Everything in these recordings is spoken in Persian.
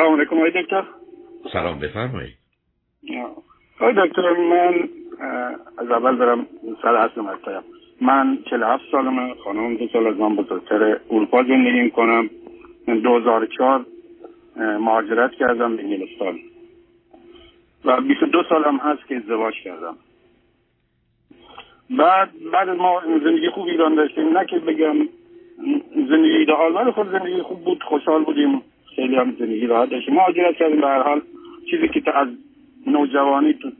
سلام علیکم آقای دکتر. سلام بفرمایید. آقای دکتر من از اول برم سر اصل مطلب من 47 سالمه خانم دو سال از من بزرگتر اروپا زندگی می‌کنم. 2004 مهاجرت کردم به انگلستان. و 22 سالم هست که ازدواج کردم. بعد بعد ما زندگی خوب ایران داشتیم. نه که بگم زندگی ایدئال ولی خود زندگی خوب بود خوشحال بودیم. خیلی هم زندگی راحت داشتیم. مهاجرت کردیم به هر حال. چیزی که از نوجوانی تو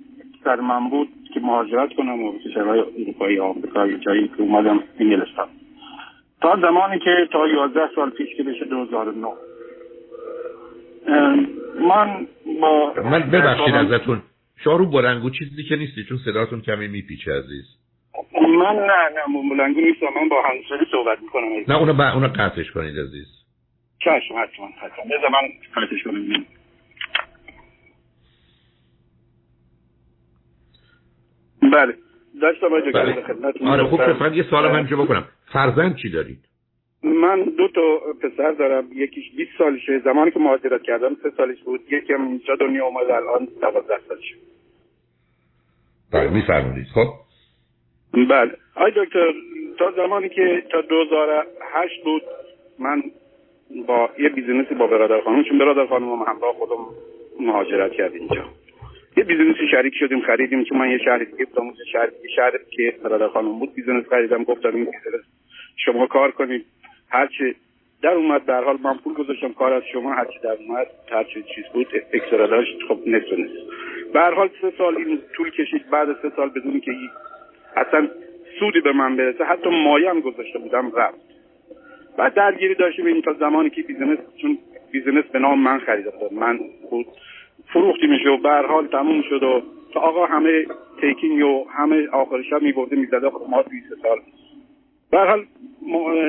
سر من بود که مهاجرت کنم و کشورهای اروپایی آمریکا جایی که اومدم انگلستان. تا زمانی که تا 11 سال پیش که بشه 2009 من با من ببخشید ازتون. شما رو بلنگو چیزی که نیستی چون صداتون کمی میپیچه عزیز. من نه نه بلنگو نیستم. من با همسری صحبت می‌کنم. نه اونو با اونو قطعش کنید عزیز. چشم حتما حتما. بذار من قطعش کنم. بله. داشتم بله. خدمت آره خوب فقط یه سوال من بکنم. فرزند چی دارید؟ من دو تا پسر دارم. یکیش 20 سالشه. زمانی که مهاجرت کردم سه سالش بود. یکی هم اینجا دنیا اومد الان 12 سالشه. بله میفرمایید. خب. بله. آقای دکتر تا زمانی که تا 2008 بود من با یه business ی با برادر خانم چون برادر خانم هم همراه خودم مهاجرت کرد اینجا. یه business ی شریک شدیم خریدیم چون من یه شهر دیگه بودم شهر دیگه شهر که برادر خانم بود business خریدم گفتم این business شما کار کنید. هرچی در اومد در حال من پول گذاشتم کار از شما هرچی در اومد هرچی چیز بود اکسترا داشت خب نصف به حال سه سال این طول کشید بعد سه سال بدون که اصلا سودی به من برسه حتی مایه هم گذاشته بودم رفت. بعد درگیری داشتیم این تا زمانی که بیزنس چون بیزنس به نام من خریده بود من بود فروختی میشه و به حال تموم شد و تا آقا همه تیکینگ و همه آخرش هم میبرده می‌زده خب ما 20 سال. به حال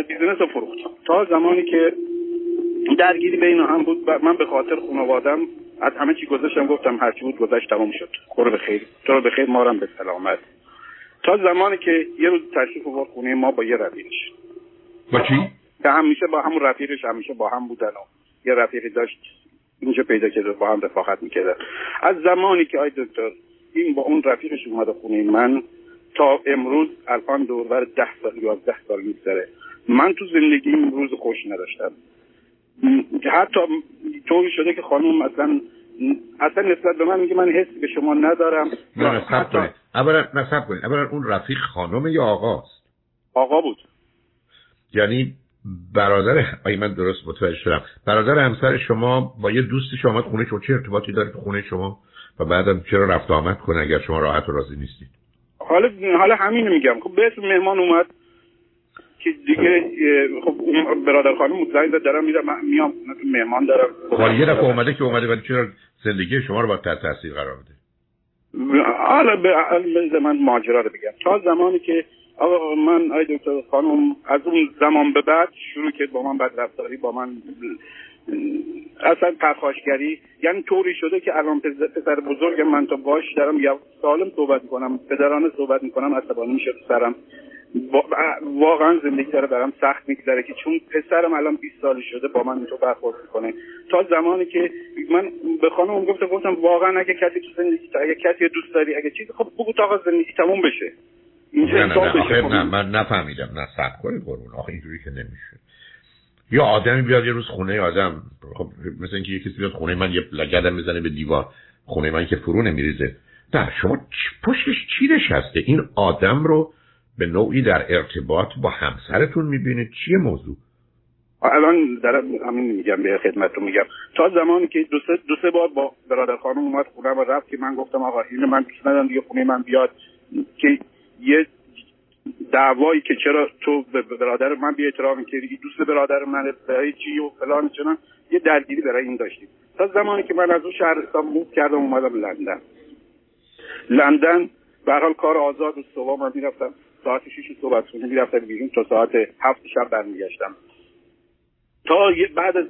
بیزنس رو فروخت تا زمانی که درگیری بین هم بود من به خاطر خانوادم از همه چی گذاشتم گفتم هرچی بود گذشت تمام شد. برو به خیر. تو به خیر مارم به سلامت. تا زمانی که یه روز تشریف آورد خونه ما با یه رفیقش با چی؟ که همیشه با همون رفیقش همیشه با هم بودن و یه رفیقی داشت اینجا پیدا کرده با هم رفاقت می‌کرده از زمانی که آی دکتر این با اون رفیقش اومده خونه من تا امروز الان دوربر ده سال یازده سال میگذره. من تو زندگی روز خوش نداشتم. حتی طوری شده که خانم مثلا اصلا نسبت به من میگه من حس به شما ندارم. نه نصب کنید. اولا نصب کنید. اولا اون رفیق خانم یا آقاست؟ آقا بود. یعنی برادر اگه من درست متوجه شدم. برادر همسر شما با یه دوستی شما خونه شما. چه ارتباطی داره خونه شما؟ و بعدم چرا رفت آمد کنه اگر شما راحت و راضی نیستید؟ حالا حالا همین میگم. خب به اسم مهمان اومد. که دیگه خب برادر خانم زنگ داد دارم میرم میام. مهمان دارم. خب یه دفعه اومده که اومده ولی چرا زندگی شما رو با تحت تاثیر قرار بده حالا به من ماجرا رو بگم. تا زمانی که آقا من آی دکتر خانم از اون زمان به بعد شروع کرد با من بد رفتاری با من اصلا پرخاشگری. یعنی طوری شده که الان پسر بزرگ من تا باش دارم یا سالم صحبت می‌کنم پدرانه صحبت می‌کنم عصبانی میشه سرم. واقعا زندگی داره برام سخت میگذره که چون پسرم الان 20 سال شده با من تو برخورد می‌کنه. تا زمانی که من به خانم گفتم گفتم واقعا اگه کسی تو زندگی اگه کسی دوست داری اگه چیزی خب بگو تا زندگی تموم بشه. نه نه, نه, نه, من نفهمیدم نه سب کنید قربون. آخه اینجوری که نمیشه. یا آدمی بیاد یه روز خونه آدم خب مثل اینکه یه کسی بیاد خونه من یه لگدم بزنه به دیوار خونه من که فرو نمیریزه. نه شما پشتش چی نشسته؟ این آدم رو به نوعی در ارتباط با همسرتون می‌بینید؟ چیه موضوع؟ الان دارم همین میگم به خدمتتون میگم. تا زمانی که دو سه, دو سه بار با برادر خانم اومد خونه و رفت که من گفتم آقا این من دوست ندارم دیگه خونه من بیاد. که یه دعوایی که چرا تو به برادر من بی احترام کردی دوست برادر من برای چی و فلان چنان یه درگیری برای این داشتیم. تا زمانی که من از اون شهرستان موو کردم اومدم لندن. لندن به حال کار آزاد و صبح من می‌رفتم. ساعت 6 صبح خونه می‌رفتم بیرون تا ساعت هفت شب برمیگشتم. تا بعد از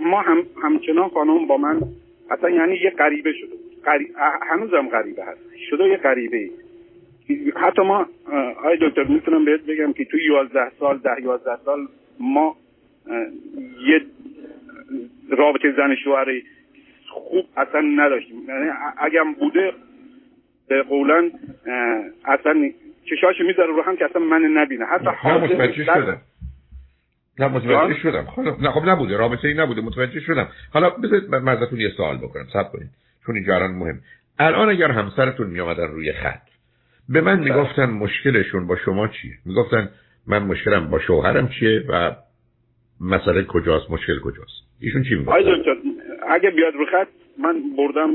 ما هم همچنان خانم با من اصلا یعنی یه غریبه شده غریب هنوزم غریبه هست. شده یه غریبه حتی ما آی دکتر می‌تونم بهت بگم که تو 11 سال ده 11 سال ما یه رابطه زن شوهری خوب اصلا نداشتیم. یعنی اگم بوده به قولن اصلا چشاش می‌ذاره رو هم که اصلا من نبینه حتی متوجه شدم. نه متوجه شدم. نه خب نبوده رابطه ای نبوده متوجه شدم. حالا بذارید من ازتون یه سوال بکنم. صبر کنید. چون اینجا الان مهم. الان اگر همسرتون می آمدن روی خط به من بله. می‌گفتن مشکلشون با شما چیه؟ می‌گفتن من مشکلم با شوهرم چیه و مسئله کجاست مشکل کجاست؟ ایشون چی می‌گفتن؟ اگه بیاد رو خط من بردم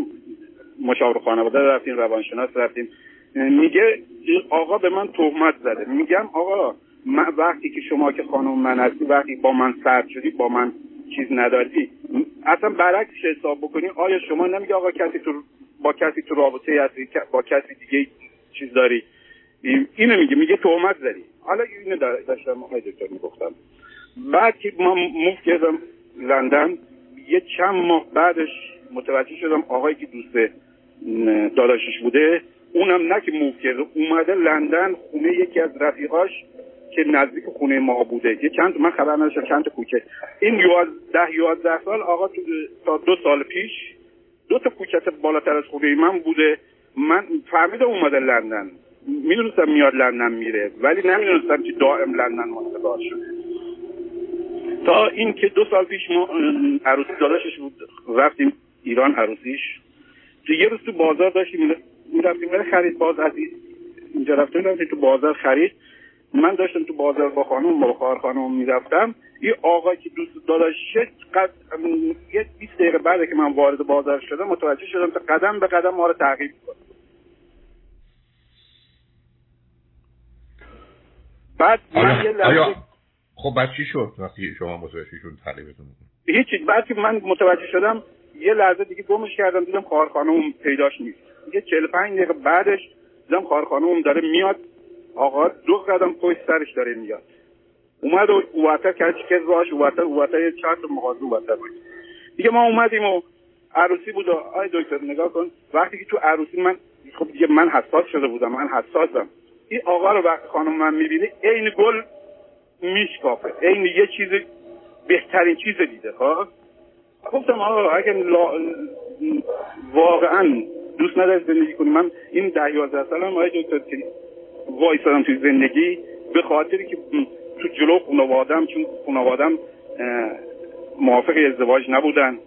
مشاور خانواده رفتیم روانشناس رفتیم. میگه آقا به من تهمت زده. میگم آقا من وقتی که شما که خانم من هستی وقتی با من سرد شدی با من چیز نداری. اصلا برعکس حساب بکنی آیا شما نمیگه آقا کسی تو با کسی تو رابطه هستی با کسی دیگه چیز داری؟ اینو میگه میگه تهمت زدی. حالا اینو داشتم آقای دکتر می‌گفتم. بعد که ما موف کردم لندن یه چند ماه بعدش متوجه شدم آقایی که دوست داداشش بوده اونم نه که موف کرده اومده لندن خونه یکی از رفیقاش که نزدیک خونه ما بوده. یه چند من خبر نداشتم چند کوچه. این ده یازده سال آقا تا دو سال پیش دو تا کوچت بالاتر از خونه من بوده. من فهمیده اومده لندن. می‌دونستم میاد لندن میره ولی نمی‌دونستم که دائم لندن مستقر شده. تا این که دو سال پیش ما عروسی داداشش بود. رفتیم ایران عروسیش. تو یه روز تو بازار داشتیم می‌رفتیم خرید. باز از اینجا رفتیم رفتیم تو بازار خرید. من داشتم تو بازار با خانم با خواهر خانم می‌رفتم. یه آقای که دوست داشت قد... یه 20 دقیقه بعد که من وارد بازار شدم متوجه شدم تا قدم به قدم ما رو تعقیب کنه. بعد من یه لحظه خب بعد چی شد؟ وقتی شما متوجه شدید تعقیبتون هیچ بعد که من متوجه شدم یه لحظه دیگه گمش کردم دیدم خانم پیداش نیست. یه 45 دقیقه بعدش دیدم خانم داره میاد آقا دو قدم پشت سرش داره میاد. اومد و اواتر کرد که راش اواتر یه چهار تا مغازه اواتر بود. دیگه ما اومدیم و عروسی بود و آی دکتر نگاه کن. وقتی که تو عروسی من خب دیگه من حساس شده بودم من حساسم. این آقا رو وقتی خانم من می‌بینه عین گل میشکافه. عین یه چیز بهترین چیز دیده ها گفتم آقا اگر لا... واقعا دوست نداری زندگی کنی من این ده یازده سالم آقای دکتر که وایسادم توی زندگی به خاطری که تو جلو خانوادم چون خانوادم موافق ازدواج نبودن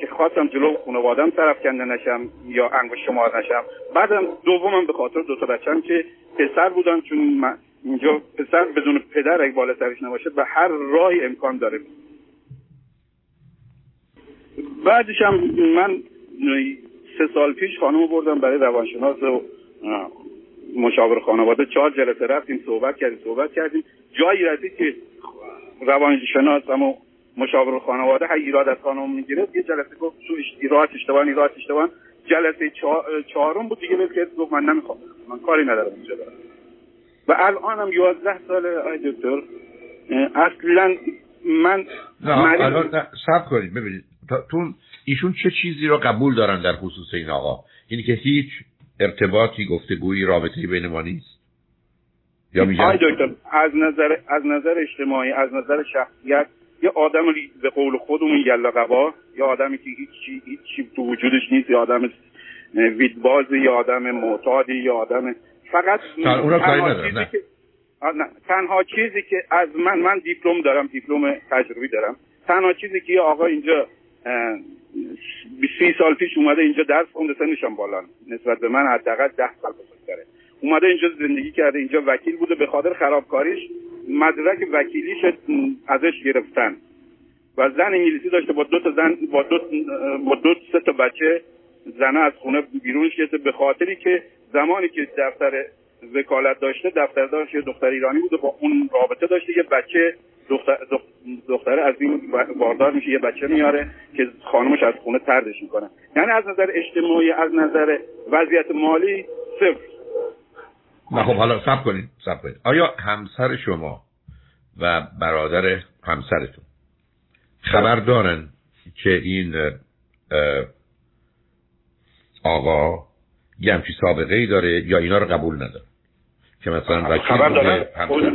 که خواستم جلو خانوادم طرف کنده نشم یا انگوش شمار نشم. بعدم دومم به خاطر دو تا بچم که پسر بودن چون من اینجا پسر بدون پدر اگه بالا سرش نباشه به هر راهی امکان داره. بعدش هم من سه سال پیش خانم بردم برای روانشناس و مشاور خانواده. چهار جلسه رفتیم صحبت کردیم صحبت کردیم. جایی رسید که روانشناس اما مشاور خانواده هر ایراد از خانم می‌گیره یه جلسه گفت تو ایراد اشتباه ایراد اشتباه. جلسه چهارم بود دیگه که گفت من نمی‌خوام. من کاری ندارم اینجا دارم و الانم یازده سال آی دکتر. اصلا من نه سب کنید ببینید تون ایشون چه چیزی رو قبول دارن در خصوص این آقا؟ اینی که هیچ ارتباطی گفتگویی رابطه بین ما نیست؟ یا دکتر از نظر از نظر اجتماعی از نظر شخصیت یه آدم به قول خودمون یلا قبا یا آدمی که هیچ هیچ تو وجودش نیست یا آدم ویدباز یا آدم معتادی یا آدم فقط تنها چیزی که تنها چیزی که از من من دیپلم دارم دیپلم تجربی دارم. تنها چیزی که یه آقا اینجا سی سال پیش اومده اینجا درس خونده سنشم بالا نسبت به من حداقل ده سال بزرگتره. اومده اینجا زندگی کرده اینجا وکیل بوده به خاطر خرابکاریش مدرک وکیلیش ازش گرفتن. و زن انگلیسی داشته با دو تا زن با دو با دو سه تا بچه زنه از خونه بیرونش گرفته به خاطری که زمانی که دفتر وکالت داشته دفتر داشت یه دختر ایرانی بوده با اون رابطه داشته یه بچه دختر دختره از این باردار میشه یه بچه میاره که خانمش از خونه تردش می‌کنه. یعنی از نظر اجتماعی از نظر وضعیت مالی صفر. نه خب حالا سب کنید سب کنید. آیا همسر شما و برادر همسرتون خبر دارن که این آقا یه همچی سابقه ای داره یا اینا رو قبول نداره؟ که مثلا وکیل خبر دارن؟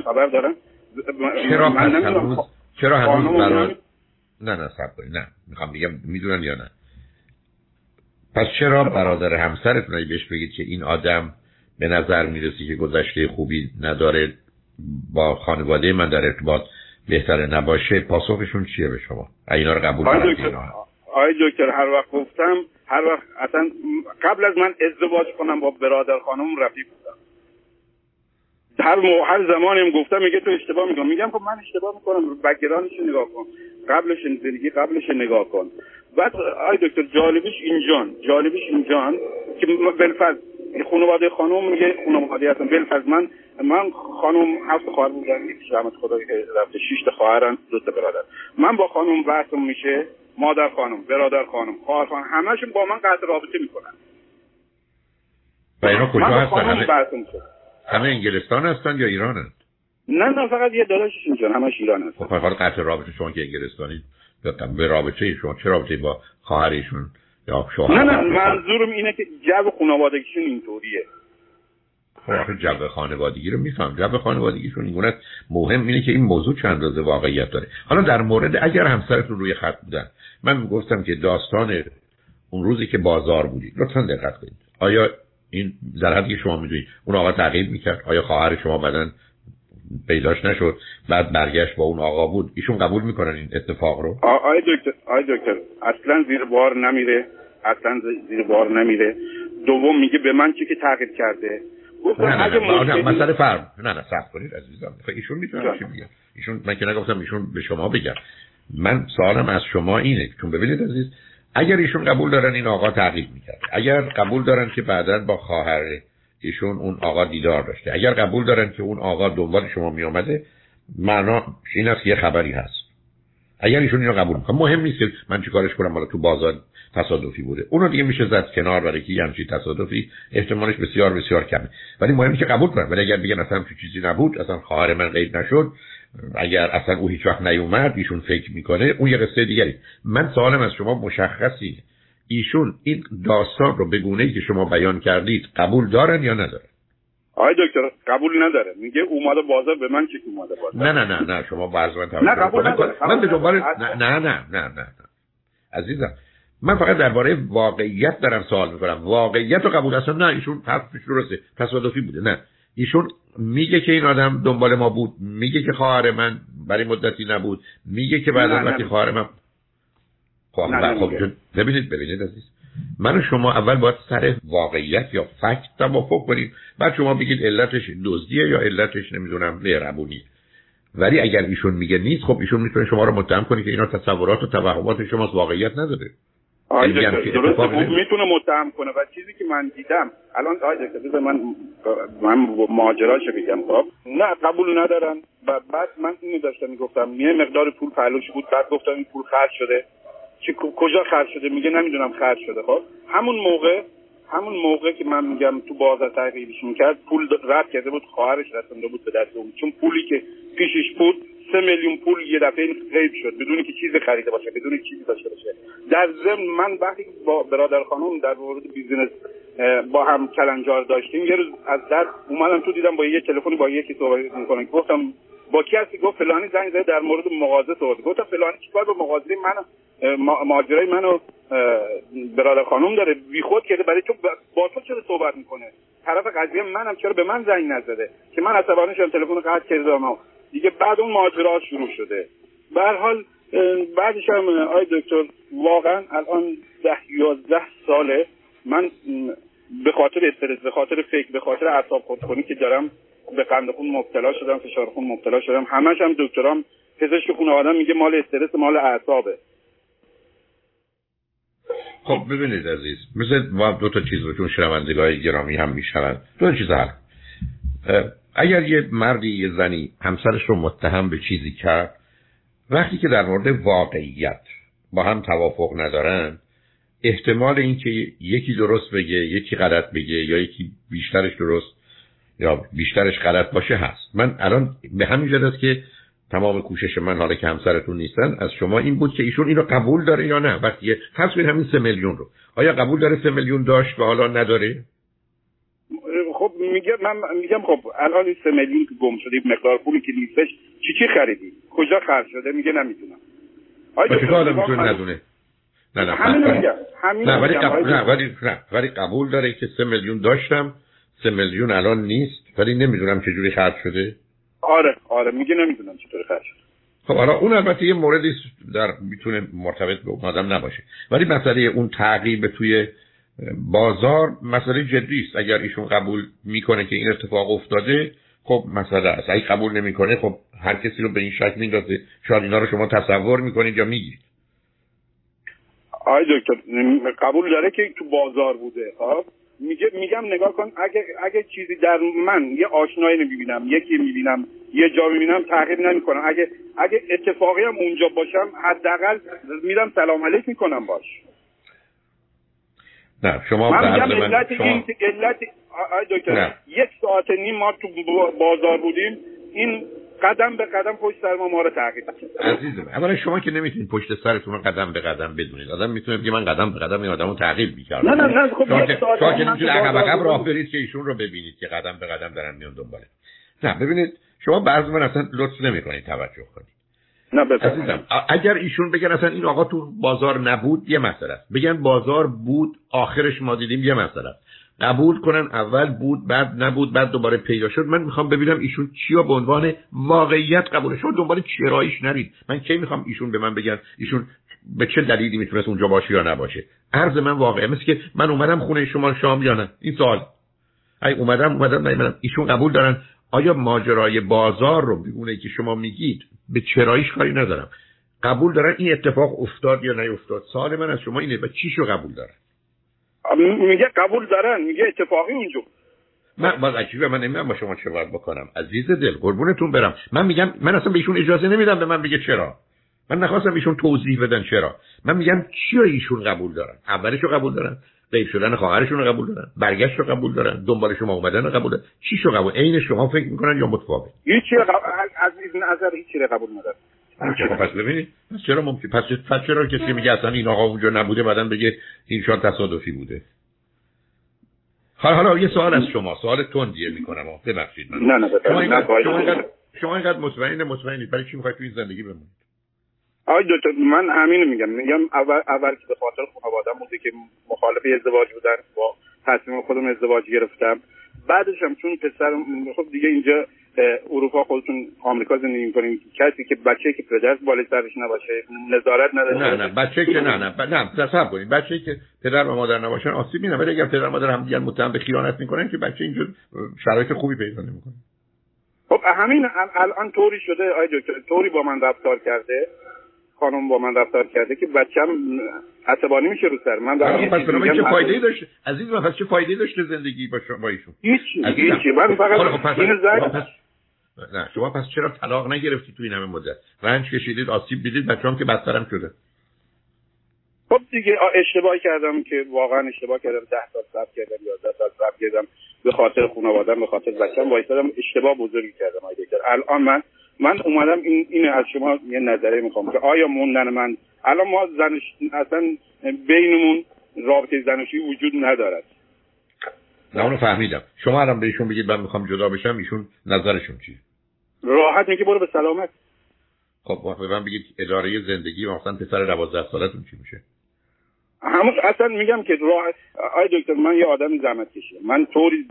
خبر دارن؟ چرا هنوز چرا هنوز برای نه نه سب نه می‌خوام بگم می‌دونن یا نه. پس چرا برادر همسرتون بهش بگید که این آدم به نظر می‌رسی که گذشته خوبی نداره با خانواده من در ارتباط بهتره نباشه پاسخشون چیه به شما؟ اینا رو قبول آقای دکتر هر وقت گفتم هر وقت اصلا قبل از من ازدواج کنم با برادر خانم رفیق بودم. هر مو... هر زمانی هم گفتم میگه تو اشتباه می‌کنم میگم خب من اشتباه می‌کنم بگرانش نگاه کن. قبلش زندگی قبلش نگاه کن. بعد آی دکتر جالبش اینجان جالبش اینجان که بلفظ خانواده خانم میگه خانواده هستم بلفظ من من خانم هفت خواهر بودن. رحمت خدا که رفته شش تا خواهرن دو تا برادر. من با خانم بحثم میشه مادر خانم برادر خانم خواهر خانم. همشون با من قطع رابطه می‌کنن. و اینا کجا هستن؟ همه انگلستان هستن یا ایران هست؟ نه نه فقط یه داداشش اینجا همش ایران هست خب قطع رابطه شما که انگلستانی به رابطه شما چه رابطه با خواهرشون؟ یا شوهر نه نه منظورم اینه که جو خانوادگیشون اینطوریه. خب جو خانوادگی رو میفهم. جو خانوادگیشون این مهم اینه که این موضوع چند اندازه واقعیت داره. حالا در مورد اگر همسرتون روی خط بودن من گفتم که داستان اون روزی که بازار بودید لطفا دقت کنید. آیا این در حدی که شما می‌دونید اون آقا تغییر می‌کرد؟ آیا خواهر شما بدن پیداش نشد. بعد برگشت با اون آقا بود. ایشون قبول می‌کنن این اتفاق رو؟ آقای دکتر آقای دکتر اصلا زیر بار نمیره. اصلا زیر بار نمیره. دوم میگه به من چی که تغییر کرده؟ نه نه نه, نه, مسئله فرم. نه نه صبر کنید عزیزم. ایشون می‌تونه چی بگم ایشون من که نگفتم ایشون به شما بگم من سوالم از شما اینه. چون ببینید عزیز اگر ایشون قبول دارن این آقا تغییر می‌کرد اگر قبول دارن که بعدا با خواهر ایشون اون آقا دیدار داشته. اگر قبول دارن که اون آقا دنبال شما می آمده معنا این است یه خبری هست. اگر ایشون اینو قبول می‌کنه مهم نیست که من چیکارش کنم حالا تو بازار تصادفی بوده. اونو دیگه میشه زد کنار برای که همچین تصادفی احتمالش بسیار بسیار کمه. ولی مهمه که قبول کنن ولی اگر بگن اصلا چیزی نبود اصلا خواهر من غیب نشد اگر اصلا او هیچ وقت نیومد ایشون فکر می‌کنه اون یه قصه دیگری. من سوالم از شما مشخصی ایشون این داستان رو به گونه که شما بیان کردید قبول دارن یا ندارن؟ آقای دکتر قبول نداره. میگه اومده بازار به من چی اومده بازار؟ نه نه نه نه شما باز من نه قبول نداره. من به دنبال نه نه نه نه نه عزیزم من فقط درباره واقعیت دارم سوال می‌کنم. واقعیت رو قبول اصلا نه ایشون حرفش درسته. تصادفی بوده. نه. ایشون میگه که این آدم دنبال ما بود. میگه که خواهر من برای مدتی نبود. میگه که بعد از وقتی خواهر من خب, ببینید ببینید عزیز. من و شما اول باید سر واقعیت یا فکت توافق کنیم. بعد شما بگید علتش دزدیه یا علتش نمی‌دونم مهربونی. ولی اگر ایشون میگه نیست خب ایشون می‌تونه شما رو متهم کنه که اینا تصورات و توهمات شما واقعیت نداره. آقای درست خوب می‌تونه متهم کنه. و چیزی که من دیدم الان آقای دکتر من من ماجراشو بگم خب؟ نه قبول ندارن. و بعد من اینو داشتم می‌گفتم یه مقدار پول پهلوش بود بعد گفتم این پول خرج شده. که کجا خرج شده؟ میگه نمی‌دونم خرج شده. خب؟ همون موقع همون موقع که من میگم تو بازار تغییرش می‌کرد پول رد کرده بود خواهرش رسونده بود به دست اون. چون پولی که پیشش بود سه میلیون پول یه دفعه غیب شد. بدون که چیزی خریده باشه بدون چیزی داشته باشه. در ضمن من وقتی با برادر خانم در مورد بیزینس با هم کلنجار داشتیم یه روز از در اومدم تو دیدم با یه تلفنی با یکی صحبت می‌کنه. گفتم با کی هستی؟ گفت فلانی زنگ زده در مورد مغازه صحبت گفتم فلانی چیکار به مغازه من ماجرای منو برادر خانم داره. بیخود کرده. برای تو با تو چرا صحبت می‌کنه؟ طرف قضیه منم. چرا به من زنگ نزده؟ که من عصبانی شدم. تلفن قطع کردم. دیگه بعد اون ماجرا شروع شده. به حال بعدش هم آی دکتر واقعا الان ده یازده ساله. من به خاطر استرس به خاطر فکر به خاطر اعصاب خودخونی که دارم به قند خون مبتلا شدم فشار خون مبتلا شدم. همش هم دکترام پزشک خون آدم میگه مال استرس مال اعصابه. خب ببینید عزیز مثل ما دو تا چیز رو چون شنوندگاه گرامی هم میشنن دو چیز هست. اگر یه مردی یه زنی همسرش رو متهم به چیزی کرد وقتی که در مورد واقعیت با هم توافق ندارن احتمال اینکه یکی درست بگه یکی غلط بگه یا یکی بیشترش درست یا بیشترش غلط باشه هست. من الان به همین جد که تمام کوشش من حالا که همسرتون نیستن از شما این بود که ایشون اینو قبول داره یا نه؟ وقتی فرض کنید همین سه میلیون رو. آیا قبول داره سه میلیون داشت و حالا نداره؟ خب میگم من میگم خب الان این سه میلیون که گم شده مقدار پولی که نیستش چی چی خریدی؟ کجا خرج شده؟ میگه نمی‌دونم با چه آدم می‌تونه ندونه. نه نه همین همین نه ولی قبول ولی نه ولی قبول داره که سه میلیون داشتم. سه میلیون الان نیست ولی نمی‌دونم چه جوری خرج شده. آره آره میگه نمی‌دونم چطوری خرج شده. خب حالا اون البته یه موردی در می‌تونه مرتبط به اون آدم نباشه. ولی مسئله اون تعقیب توی بازار مسئله جدی است. اگر ایشون قبول می‌کنه که این اتفاق افتاده خب مسئله است. اگه قبول نمی‌کنه خب هر کسی رو به این شکل میندازه. شاید اینا رو شما تصور می‌کنید یا میگید آی دکتر قبول داره که تو بازار بوده خب؟ میگه میگم نگاه کن اگه اگه چیزی در من یه آشنایی می‌بینم یکی می‌بینم یه جا می‌بینم تغییر نمی‌کنم. اگه اگه اتفاقی هم اونجا باشم حداقل میرم سلام علیک می‌کنم باش. نه شما من میگم علت این علت دکتر یک ساعت نیم ما تو بازار بودیم. این قدم به قدم پشت سر ما ما رو تعقیب عزیزم اولا شما که نمی‌تونید پشت سرتون رو قدم به قدم بدونید. آدم می‌تونه بگه من قدم به قدم این آدمو تعقیب می‌کردم. نه نه نه خب شما که شما که نمی‌تونید عقب عقب راه برید که ایشون رو ببینید که قدم به قدم دارن میان دنباله نه ببینید شما بعضی من اصلا لطف نمی‌کنید توجه کنید. نه عزیزم اگر ایشون بگن اصلا این آقا تو بازار نبود یه مسئله است. بگن بازار بود آخرش ما دیدیم یه مسئله است. قبول کنن اول بود بعد نبود بعد دوباره پیدا شد. من می‌خوام ببینم ایشون چیا به عنوان واقعیت قبول شد. دنبال چراییش نرید. من کی می‌خوام ایشون به من بگن ایشون به چه دلیلی می‌تونست اونجا باشه یا نباشه؟ عرض من واقعه مثل که من اومدم خونه شما شام یا نه؟ این سوال. ای اومدم اومدم نیومدم ایشون قبول دارن. آیا ماجرای بازار رو بگونه که شما میگید به چراییش کاری ندارم؟ قبول دارن این اتفاق افتاد یا نیفتاد؟ سوال من از شما اینه. و چیشو قبول دارن؟ میگه قبول دارن میگه اتفاقی اونجا من باز عجیبه من نمی‌دونم با شما چه باید بکنم. عزیز دل قربونتون برم. من میگم من اصلا به ایشون اجازه نمیدم به من بگه چرا. من نخواستم ایشون توضیح بدن چرا. من میگم چی ایشون قبول دارن؟ اولش رو قبول دارن غیب شدن خواهرشون رو قبول دارن برگشت رو قبول دارن دنبال شما اومدن رو قبول دارن. چی شو قبول عین شما فکر می‌کنن یا متفاوت؟ هیچ از این نظر هیچ قبول ندارن پس ببینید؟ پس چرا ممکن پس پس چرا کسی میگه اصلا این آقا اونجا نبوده بعدا بگه این شاید تصادفی بوده؟ حالا حالا یه سوال از شما. سوال تندیه می‌کنم. ببخشید من. نه نه شما اینقدر شما اینقدر شما اینقدر مطمئن مطمئنید برای چی می‌خواید تو این زندگی بمونید آقای دکتر من همینو میگم. میگم اول اول که به خاطر خانواده‌ام بوده که مخالف ازدواج بودن با تصمیم خودم ازدواج گرفتم. بعدش هم چون پسر خب دیگه اینجا اروپا خودتون آمریکا زندگی می‌کنیم کسی که بچه که پدر بالای سرش نباشه نظارت نداره. نه نه بچه که نه نه نه تصور کنید. بچه که پدر و مادر نباشن آسیب می‌بینه ولی اگر پدر و مادر هم دیگر متهم به خیانت می‌کنن که بچه اینجور شرایط خوبی پیدا نمی‌کنه. خب همین الان طوری شده آی دکتر طوری با من رفتار کرده خانم با من رفتار کرده که بچم عصبانی میشه رو سر. من دارم پس برای چه فایده داشته عزیز من پس چه فایده داشته زندگی با شما با ایشون؟ هیچی هیچی. من فقط خب پس اینو زد. نه شما پس چرا طلاق نگرفتی تو این همه مدت؟ رنج کشیدید آسیب دیدید بچه‌ام که بدترم شده. خب دیگه اشتباه کردم که واقعا اشتباه کردم. ده سال صبر کردم ده سال صبر کردم. به خاطر خانواده‌ام به خاطر بچه‌م وایسادم اشتباه بزرگی کردم آیده الان من من اومدم این این از شما یه نظره می‌خوام که آیا موندن من؟ الان ما زنش اصلا بینمون رابطه زنشی وجود ندارد. نه اونو فهمیدم. شما الان بهشون بگید من می‌خوام جدا بشم ایشون نظرشون چیه؟ راحت میگه برو به سلامت. خب به من بگید اداره زندگی و مثلا پسر دوازده سالتون چی میشه؟ همون اصلا میگم که راه آقای دکتر من یه آدم زحمت کشیدم. من طوری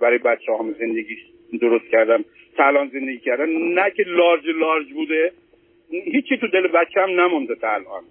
برای بچه هم زندگی درست کردم تا زندگی کردم نه که large large بوده. هیچی تو دل بچم نمونده تا الان.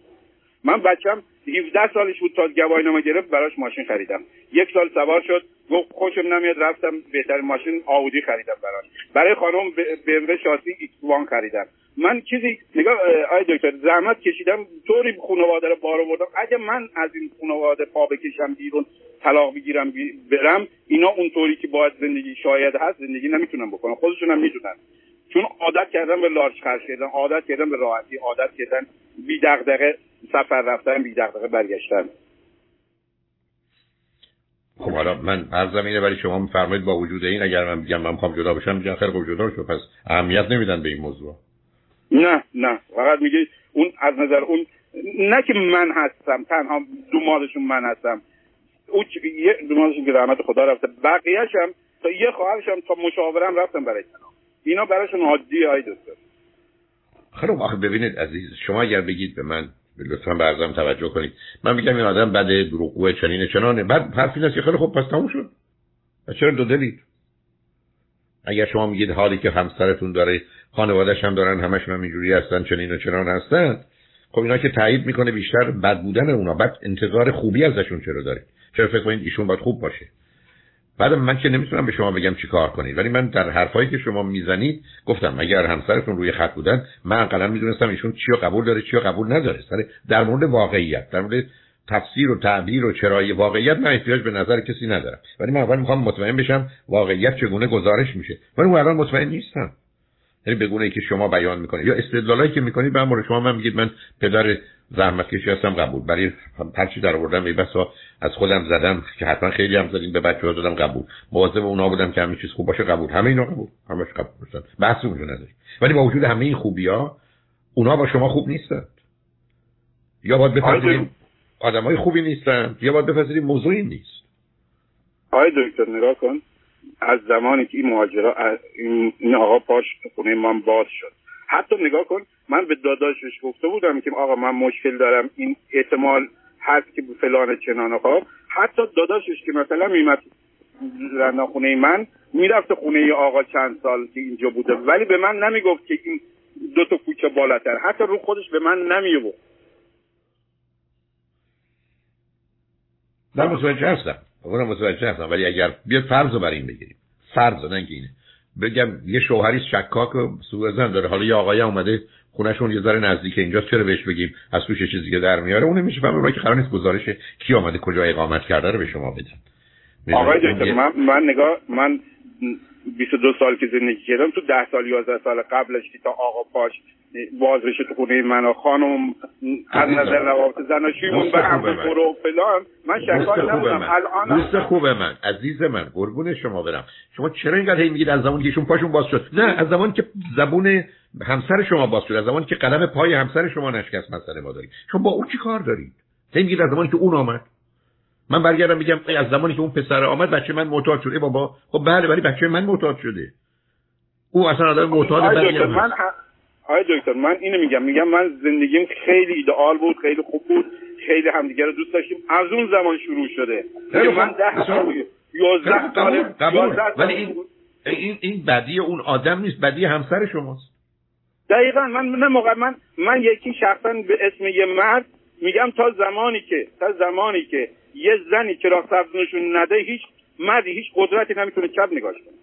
من بچم 17 سالش بود تا گواهینامه گرفت براش ماشین خریدم. یک سال سوار شد. گفت خوشم نمیاد رفتم بهتر ماشین Audi خریدم براش برای خانم BMW شاسی X خریدم. من چیزی نگاه آی دکتر زحمت کشیدم طوری خانواده رو بار آوردم. اگه من از این خانواده پا بکشم بیرون طلاق بگیرم برم اینا اونطوری که باید زندگی شاید هست زندگی نمی‌تونم بکنم. خودشون هم می‌دونن. چون عادت کردن به لارج خرج کردن عادت کردن به راحتی عادت کردن بی دغدغه سفر رفتن بی دغدغه برگشتن. خب حالا من هر زمینه ولی شما میفرمایید با وجود این اگر من بگم من می‌خوام جدا بشم میگن خیلی خوب جدا شو پس اهمیت نمیدن به این موضوع. نه نه فقط میگه اون از نظر اون نه که من هستم تنها دو مالشون من هستم. او یه دو مالشون که رحمت خدا رفته بقیهش هم تا یه خواهرش هم تا مشاورم رفتم برای تنها. اینا براشون عادی های دکتر. خب آخه ببینید عزیز شما اگر بگید به من لطفا برزم توجه کنید. من میگم این آدم بده دروغگوه چنین چنانه. بعد حرفی نیست خیلی خوب پس تموم شد. چرا دو دلید؟ اگر شما میگید حالی که همسرتون داره خانوادهش هم دارن همشون هم اینجوری هستن چنین و چنان هستن خب اینا که تایید می‌کنه بیشتر بد بودن اونا. بعد انتظار خوبی ازشون چرا دارید چرا فکر کنید ایشون باید خوب باشه؟ بعد من که نمی‌تونم به شما بگم چی کار کنید ولی من در حرفایی که شما می‌زنید گفتم اگر همسرتون روی خط بودن من اقلا می‌دونستم ایشون چی رو قبول داره چی رو قبول نداره. در مورد واقعیت در مورد تفسیر و تعبیر و چرای واقعیت من احتیاج به نظر کسی ندارم. ولی من اول می‌خوام مطمئن بشم واقعیت چگونه گزارش میشه. ولی اون الان مطمئن نیستم. یعنی بگونه که شما بیان می‌کنید. یا استدلالایی که می‌کنید به مورد شما من میگید من پدر زحمت کشی هستم قبول. برای هرچی در آوردم ای بسا از خودم زدم که حتما خیلی هم زدین به بچه ها دادم قبول. مواظب اونا بودم که همین چیز خوب باشه قبول. همه اینا قبول. همش قبول باشن بحثی اونجا نداری ولی با وجود همه این خوبی ها اونا با شما خوب نیستن. یا باید بپذیریم آدم های خوبی نیستن یا باید بپذیریم موضوعی نیست. آقای دکتر نگاه کن. از زمانی که این مهاجرا این آقا پاش خونه من باز شد. حتی نگاه کن من به داداشش گفته بودم که آقا من مشکل دارم این احتمال هست که فلان چنان خب. حتی داداشش که مثلا رنا خونه من می‌رفت خونه آقا چند سال که اینجا بوده. ولی به من نمی‌گفت که این دو تا کوچه بالاتر. حتی رو خودش به من نمی‌گفت من متوجه هستم. ولی اگر بیا فرض رو بر این بگیریم. فرض نه اینه. بگم یه شوهری شکاک و سوء زن داره. حالا یه آقای اومده خونشون یه ذره نزدیک اینجا چرا بهش بگیم؟ از توش چیزی که در میاره. اون میشه فهمه که قرار نیست گزارش کی آمده کجا اقامت کرده رو به شما بدن. آقای دکتر من من نگاه من 22 سال که زندگی کردم تو 10 سال 11 سال قبلش که تا آقا پاش باز بشه تو خونه من و خانم از نظر روابط زناشویمون به هم و فلان من شکاک نبودم الان دوست خوب من. عزیز من قربون شما برم. شما چرا اینقدر هی میگید از زمانی که ایشون پاشون باز شد؟ نه از زمانی که زبون همسر شما باز شد. از زمانی که قلم پای همسر شما نشکست مسئله ما دارید شما با اون چی کار دارید؟ هی میگید از زمانی که اون آمد. من برگردم میگم از زمانی که اون پسر آمد بچه من معتاد شده. بابا خب بله ولی بچه من معتاد شده. او اصلا آدم معتاد من آقای دکتر من اینو میگم. میگم من زندگیم خیلی ایدئال بود خیلی خوب بود خیلی همدیگه رو دوست داشتیم. از اون زمان شروع شده. من ده سال یازده سال ولی این این این بدی اون آدم نیست بدی همسر شماست. دقیقا من نه موقع من من یکی شخصا به اسم یه مرد میگم تا زمانی که تا زمانی که یه زنی چراغ سبز نشون نده هیچ مردی هیچ قدرتی نمی‌تونه چپ نگاش کنه.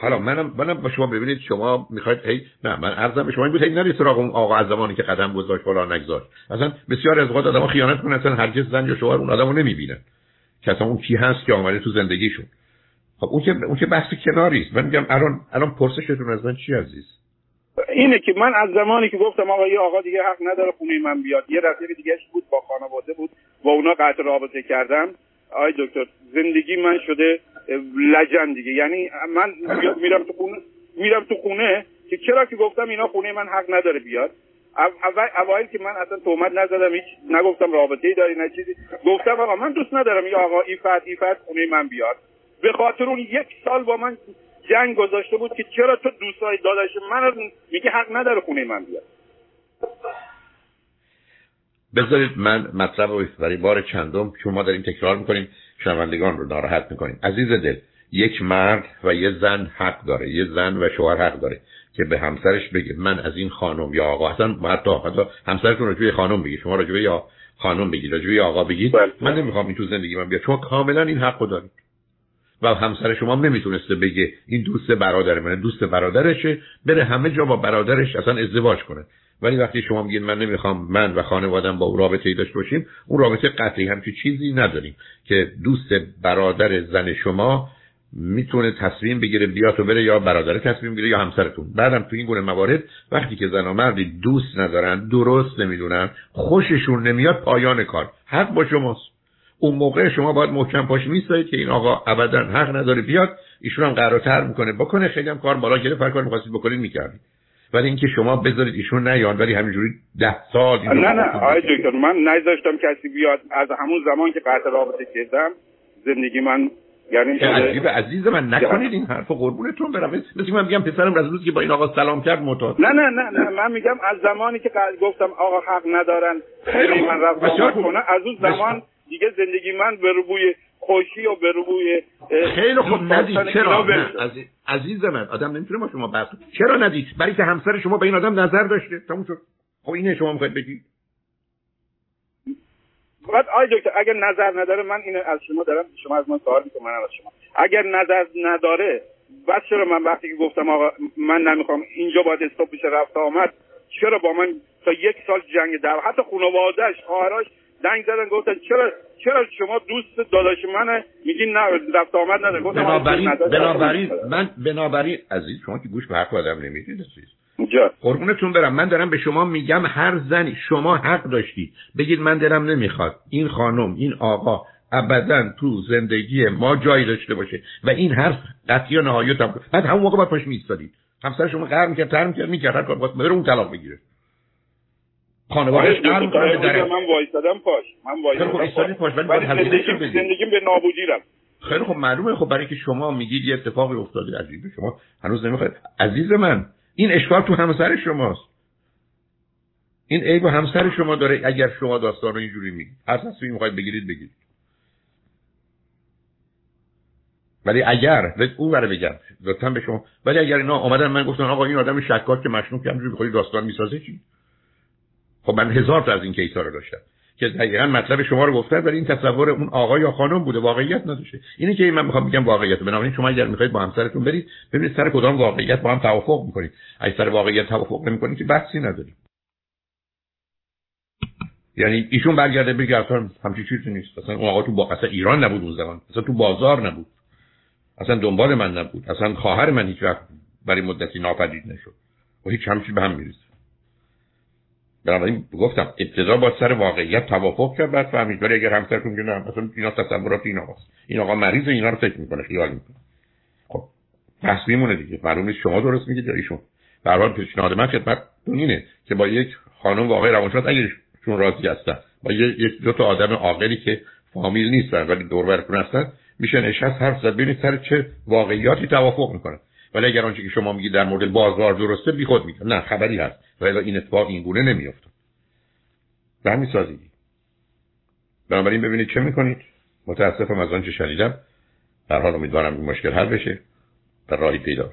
حالا منم منم با شما ببینید شما می‌خواید هی نه من عرضم به شما این بود هی نرید سراغ اون آقا از زمانی که قدم گذاشت فلان نگذاشت. اصلا بسیار از اوقات آدم‌ها خیانت کنن اصلا هرگز زن یا شوهر اون آدمو نمی‌بینن. که اصلا اون کی هست که آمده تو زندگیشون. خب اون که اون که بحث کناری است من میگم الان الان پرسشتون از من چی عزیز؟ اینه که من از زمانی که گفتم آقا یه آقا دیگه حق نداره خونه من بیاد یه رفیق دیگه بود با خانواده بود با اونا قطع رابطه کردم آی دکتر زندگی من شده لجن دیگه. یعنی من میرم تو خونه میرم تو خونه که چرا که گفتم اینا خونه من حق نداره بیاد. اوایل که من اصلا تومت نزدم هیچ نگفتم رابطه ای داری نه چیزی. گفتم آقا من دوست ندارم یا آقا ایفت ایفت خونه من بیاد. به خاطر اون یک سال با من جنگ گذاشته بود که چرا تو دوستای داداش من میگه حق نداره خونه من بیاد. بذارید من مطلب رو برای بار چندم چون ما داریم تکرار می‌کنیم شنوندگان رو ناراحت می‌کنیم. عزیز دل یک مرد و یه زن حق داره یه زن و شوهر حق داره که به همسرش بگه من از این خانم یا آقا اصلا حتی حتی همسرتون راجبه خانم بگی شما راجبه یا خانم بگید راجبه آقا بگید. بله. من نمی‌خوام این تو زندگی من بیاد. شما کاملا این حق دارید. و همسر شما نمی‌تونسته بگه این دوست برادر منه دوست برادرشه بره همه جا با برادرش اصلا ازدواج کنه. ولی وقتی شما میگید من نمی‌خوام من و خانوادم با او رابطه ای داشته باشیم اون رابطه قطعی همچی چیزی نداریم که دوست برادر زن شما می‌تونه تصمیم بگیره بیا تو بره یا برادر تصمیم بگیره یا همسرتون. بعدم تو این گونه موارد وقتی که زن و مردی دوست ندارن درست نمی‌دونن خوششون نمیاد پایان کار. حق با شماست. اون موقع شما باید محکم پاش میستایید که این آقا ابدا حق نداره بیاد ایشون هم قرارتر می‌کنه بکنه. خیلی هم کار بالا گرفت هر کار می‌خواستید بکنید می‌کردید. ولی اینکه شما بذارید ایشون نیان ولی همینجوری ده سال نه نه آقای دکتر من نذاشتم کسی بیاد. از همون زمان که قطع رابطه کردم زندگی من یعنی عجیب عزیز من نکنید این حرف قربونتون برم. مثل من میگم پسرم از روز که با این آقا سلام کرد معتاد. نه نه نه نه من میگم از زمانی که گفتم آقا حق ندارن خیلی من رفت کنه از اون زمان دیگه زندگی من به روی خوشی و به روی خیلی خوب. ندید. چرا؟ نه. عزیز من آدم نمی‌تونه با شما بحث چرا ندید؟ برای که همسر شما به این آدم نظر داشته. تموم شد. خب اینه شما می‌خواید بگید. بعد آی دکتر اگر نظر نداره من اینو از شما دارم. شما از من سوال می‌کنم من از شما. اگر نظر نداره بس چرا من وقتی که گفتم آقا من نمی‌خوام اینجا باید استاپ بشه رفت آمد چرا با من تا یک سال جنگ در حتی خانواده‌اش خواهرش دنگ زدن گفتن چرا چرا شما دوست داداش منه؟ میگین نه رفت آمد نداره. گفتم بنابراین بنابراین من بنابراین عزیز شما که گوش به حرف آدم نمی‌دید عزیز. قربونتون برم. من دارم به شما میگم هر زنی شما حق داشتید بگید من دلم نمی‌خواد. این خانم این آقا ابدا تو زندگی ما جایی داشته باشه و این حرف قطعی و نهایی بعد همون موقع باید پاش میستادید همسر شما قهر می‌کرد تر می‌کرد می‌کرد. هر کار بره اون طلاق بگیره. خانوادهش قهر می‌کنه من وایسادم پاش. من وایسادم پاش. ولی زندگیم به نابودی رفت خیلی خب معلومه. خب برای که شما میگید یه اتفاقی افتاده عجیبه شما هنوز نمی‌خواید. عزیز من این اشکال تو همسر شماست. این عیب همسر شما داره اگر شما داستان رو اینجوری میگید. هر تصمیمی می‌خواید بگیرید بگیرید. ولی اگر اون برای بگم لطفا به شما. ولی اگر اینا آمدن من گفتن آقا این آدم شکاک که مشنوک همجوری بخوری داستان می‌سازه چی؟ خب من هزار تا از این کیسا رو داشتم که دقیقا مطلب شما رو گفتن ولی این تصور اون آقا یا خانم بوده واقعیت نداشته. اینه که من می‌خوام بگم واقعیت بنابراین شما اگر می‌خواید با همسرتون برید ببینید سر کدام واقعیت با هم توافق می‌کنید. اگه سر واقعیت توافق نمی‌کنید که بحثی نداریم. یعنی ایشون برگرده بگه اصلا همچی چیزی نیست. اصلا اون آقا تو با... اصلا ایران نبود اون زمان. اصلا تو بازار نبود. اصلا دنبال من نبود. اصلا خواهر من هیچ وقت برای مدتی ناپدید نشد. و هیچ همچی به هم میریزه. بنابراین گفتم ابتدا با سر واقعیت توافق کرد بعد فهمید. ولی اگر همسرتون که نه مثلا اینا تصورات این آقاست این آقا مریض اینا رو فکر می‌کنه خیال می‌کنه. خب بحث میمونه دیگه. معلوم نیست شما درست میگید یا ایشون. به حال پیشنهاد من خدمت اینه که با یک خانم واقعی روانشناس اگر چون راضی هستن با یک دو تا آدم عاقلی که فامیل نیستن ولی دور هستن میشه نشست حرف زد. ببینید سر چه واقعیاتی توافق می‌کنن ولی اگر آنچه که شما میگید در مورد بازار درسته بی خود میگه نه خبری هست. ولی این اتفاق این گونه نمیافته. به همین سازگی. بنابراین ببینید چه می‌کنید. متاسفم از آنچه شنیدم. در حال امیدوارم این مشکل حل بشه و راهی پیدا بشه.